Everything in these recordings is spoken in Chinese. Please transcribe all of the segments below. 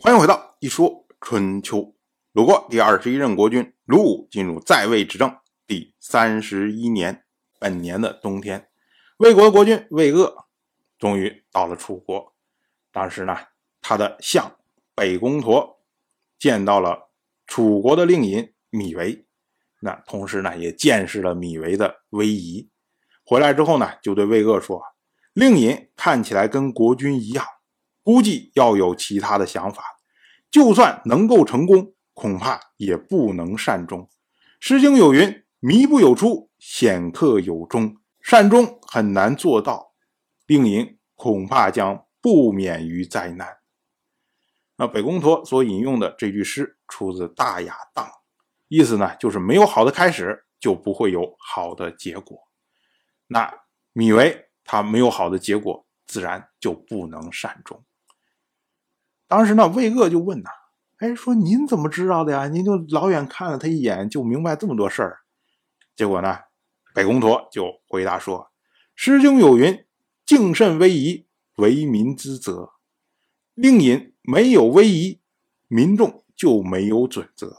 欢迎回到一说春秋。鲁国第二十一任国君鲁武进入在位执政第三十一年，本年的冬天，魏国的国君魏鄂终于到了楚国。当时呢，他的相北宫佗见到了楚国的令尹米为，那同时呢，也见识了米为的威仪。回来之后呢，就对魏鄂说：“令尹看起来跟国君一样。”估计要有其他的想法，就算能够成功，恐怕也不能善终。《诗经》有云：“靡不有出，显克有终。”善终很难做到，令尹恐怕将不免于灾难。那北宫佗所引用的这句诗出自《大雅·荡》，意思呢就是没有好的开始，就不会有好的结果。那芈为他没有好的结果，自然就不能善终。当时呢，魏鄂就问呐：“哎，说您怎么知道的呀？您就老远看了他一眼，就明白这么多事儿。”结果呢，北宫陀就回答说：“《诗经》有云：‘敬慎威仪，为民之责。’令尹没有威仪，民众就没有准则。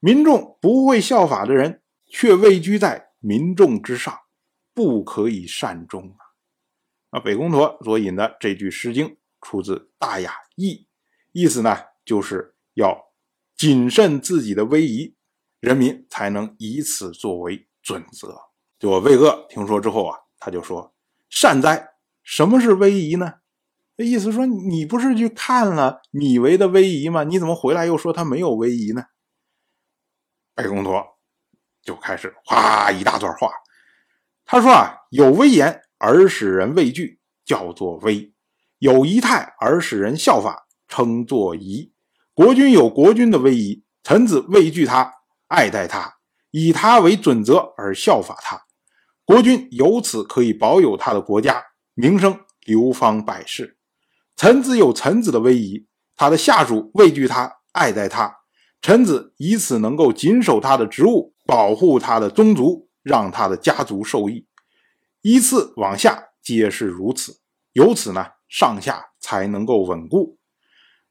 民众不会效法的人，却位居在民众之上，不可以善终啊！”那，北宫陀所引的这句《诗经》出自《大雅·义》。意思呢，就是要谨慎自己的威仪，人民才能以此作为准则。就我魏鄂听说之后啊，他就说：“善哉！什么是威仪呢？那意思说你不是去看了芈为的威仪吗？你怎么回来又说他没有威仪呢？”北宫佗就开始哗一大段话，他说啊：“有威严而使人畏惧，叫做威；有仪态而使人效法。”称作仪，国君有国君的威仪，臣子畏惧他，爱戴他，以他为准则而效法他。国君由此可以保有他的国家名声，流芳百世。臣子有臣子的威仪，他的下属畏惧他，爱戴他，臣子以此能够谨守他的职务，保护他的宗族，让他的家族受益。依次往下皆是如此，由此呢，上下才能够稳固。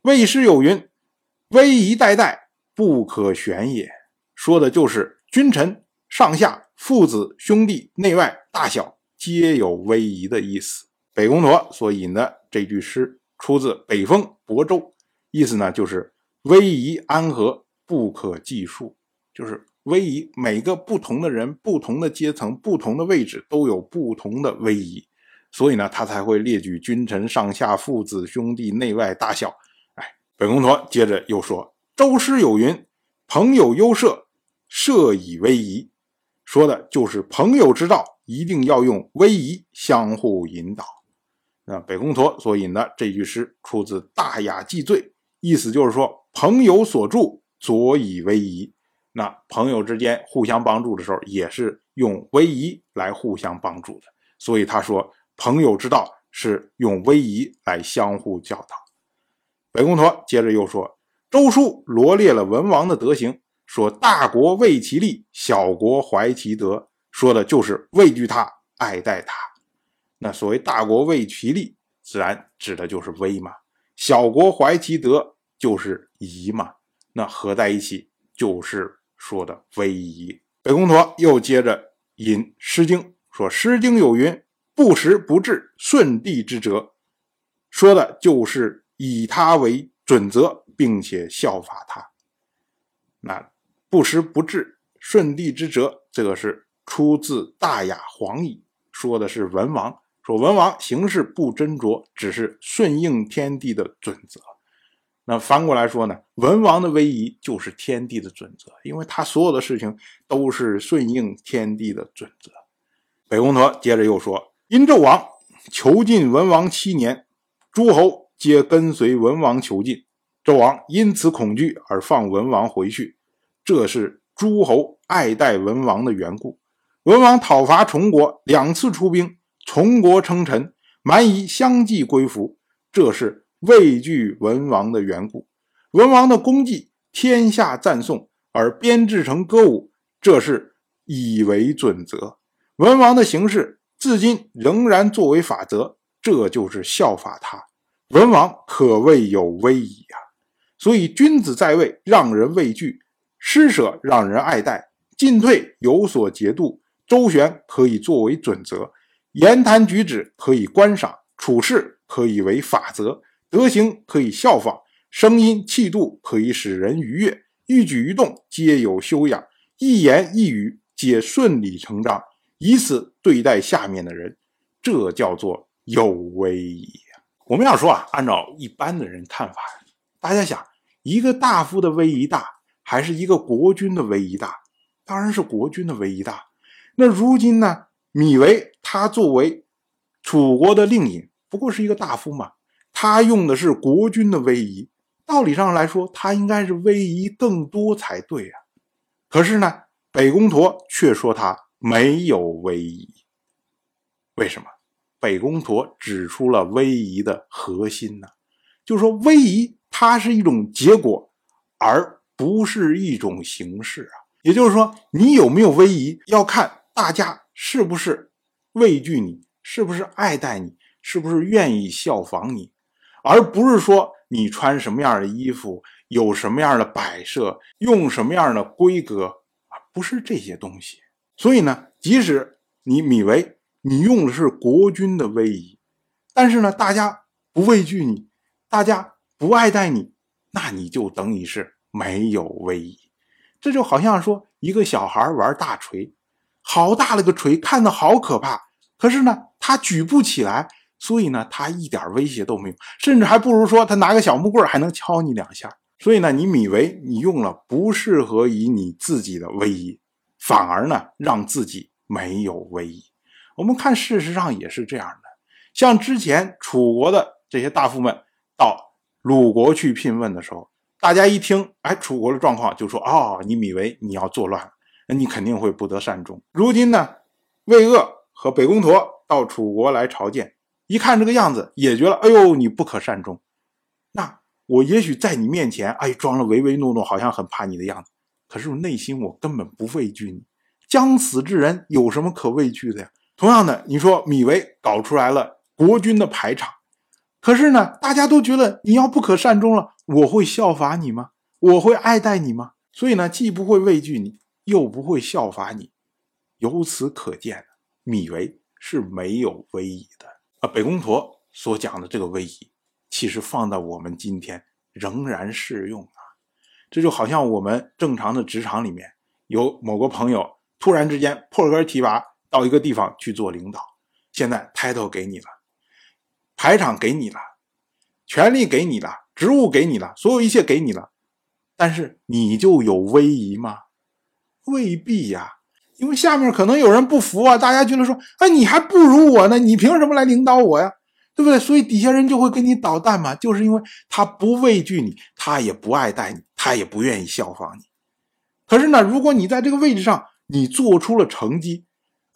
魏诗有云：“威仪代代，不可旋也。”说的就是君臣上下、父子兄弟、内外大小皆有威仪的意思。北宫佗所引的这句诗出自《北风亳州》，意思呢就是威仪安和，不可计数。就是威仪，每个不同的人、不同的阶层、不同的位置都有不同的威仪，所以呢，他才会列举君臣上下、父子兄弟、内外大小。北宫佗接着又说：“周诗有云：‘朋友优射，射以威仪。’说的就是朋友之道，一定要用威仪相互引导。那北宫佗所引的这句诗出自《大雅·记罪》，意思就是说，朋友所助，佐以威仪。那朋友之间互相帮助的时候，也是用威仪来互相帮助的。所以他说，朋友之道是用威仪来相互教导。”北宫佗接着又说：“周书罗列了文王的德行，说大国畏其利，小国怀其德，说的就是畏惧他，爱戴他。那所谓大国畏其利，自然指的就是威嘛；小国怀其德，就是仪嘛。那合在一起，就是说的威仪。”北宫佗又接着引《诗经》，说：“《诗经》有云：‘不时不至，舜帝之哲’，说的就是。”以他为准则，并且效法他。那不时不至，顺帝之哲，这个是出自《大雅·黄矣》，说的是文王。说文王行事不斟酌，只是顺应天地的准则。那翻过来说呢，文王的威仪就是天地的准则，因为他所有的事情都是顺应天地的准则。北宫佗接着又说：殷纣王囚禁文王七年，诸侯。皆跟随文王囚禁，纣王因此恐惧而放文王回去，这是诸侯爱戴文王的缘故。文王讨伐崇国，两次出兵，崇国称臣，蛮夷相继归服，这是畏惧文王的缘故。文王的功绩，天下赞颂，而编制成歌舞，这是以为准则。文王的行事，至今仍然作为法则，这就是效法他。文王可谓有威仪啊！所以君子在位，让人畏惧；施舍让人爱戴；进退有所节度；周旋可以作为准则；言谈举止可以观赏；处事可以为法则；德行可以效仿；声音气度可以使人愉悦；一举一动皆有修养；一言一语皆顺理成章。以此对待下面的人，这叫做有威仪。我们要说啊，按照一般的人看法，大家想，一个大夫的威仪大，还是一个国君的威仪大？当然是国君的威仪大。那如今呢？米维他作为楚国的令尹，不过是一个大夫嘛，他用的是国君的威仪，道理上来说，他应该是威仪更多才对啊。可是呢，北宫佗却说他。没有威仪，为什么？北宫佗指出了威仪的核心呢？就是说，威仪它是一种结果，而不是一种形式啊。也就是说，你有没有威仪，要看大家是不是畏惧你，是不是爱戴你，是不是愿意效仿你，而不是说你穿什么样的衣服，有什么样的摆设，用什么样的规格啊，不是这些东西。所以呢，即使你米为你用的是国君的威仪，但是呢，大家不畏惧你，大家不爱戴你，那你就等于是没有威仪。这就好像说一个小孩玩大锤，好大了个锤，看着好可怕，可是呢，他举不起来，所以呢，他一点威胁都没有，甚至还不如说他拿个小木棍还能敲你两下。所以呢，你米为你用了不适合于你自己的威仪。反而呢，让自己没有威仪。我们看，事实上也是这样的。像之前楚国的这些大夫们到鲁国去聘问的时候，大家一听，哎，楚国的状况，就说：“哦，你米为你要作乱，那你肯定会不得善终。”如今呢，魏鄂和北宫佗到楚国来朝见，一看这个样子，也觉得：“哎呦，你不可善终。”那我也许在你面前，哎，装了唯唯诺诺，好像很怕你的样子。可是内心我根本不畏惧你，将死之人有什么可畏惧的呀？同样的，你说米维搞出来了国君的排场，可是呢，大家都觉得你要不可善终了，我会效法你吗？我会爱戴你吗？所以呢，既不会畏惧你，又不会效法你。由此可见，米维是没有威仪的啊。北宫佗所讲的这个威仪，其实放在我们今天仍然适用啊。这就好像我们正常的职场里面，有某个朋友突然之间破格提拔到一个地方去做领导，现在 title 给你了，排场给你了，权力给你了，职务给你了，所有一切给你了，但是你就有威仪吗？未必呀，因为下面可能有人不服啊，大家觉得说，哎，你还不如我呢，你凭什么来领导我呀？对不对？所以底下人就会给你捣蛋嘛，就是因为他不畏惧你，他也不爱戴你。他也不愿意效仿你，可是呢，如果你在这个位置上，你做出了成绩，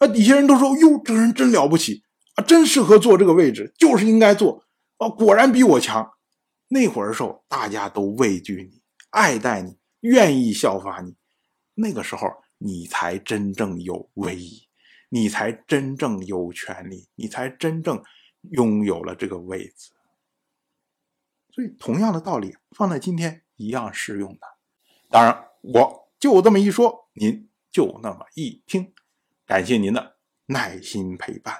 啊，底下人都说哟，这个人真了不起啊，真适合坐这个位置，就是应该坐，啊，果然比我强。那会儿时候，大家都畏惧你，爱戴你，愿意效法你，那个时候你才真正有威仪，你才真正有权利，你才真正拥有了这个位置。所以，同样的道理放在今天。一样适用的，当然我就这么一说，您就那么一听，感谢您的耐心陪伴。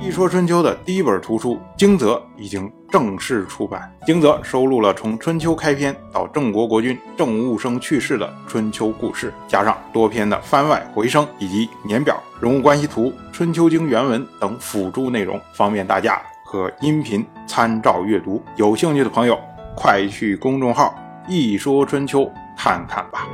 一说春秋的第一本图书《惊泽》已经正式出版，《惊泽》收录了从春秋开篇到郑国国君郑务生去世的春秋故事，加上多篇的番外回声以及年表、人物关系图、春秋经原文等辅助内容，方便大家。和音频参照阅读，有兴趣的朋友，快去公众号“一说春秋”看看吧。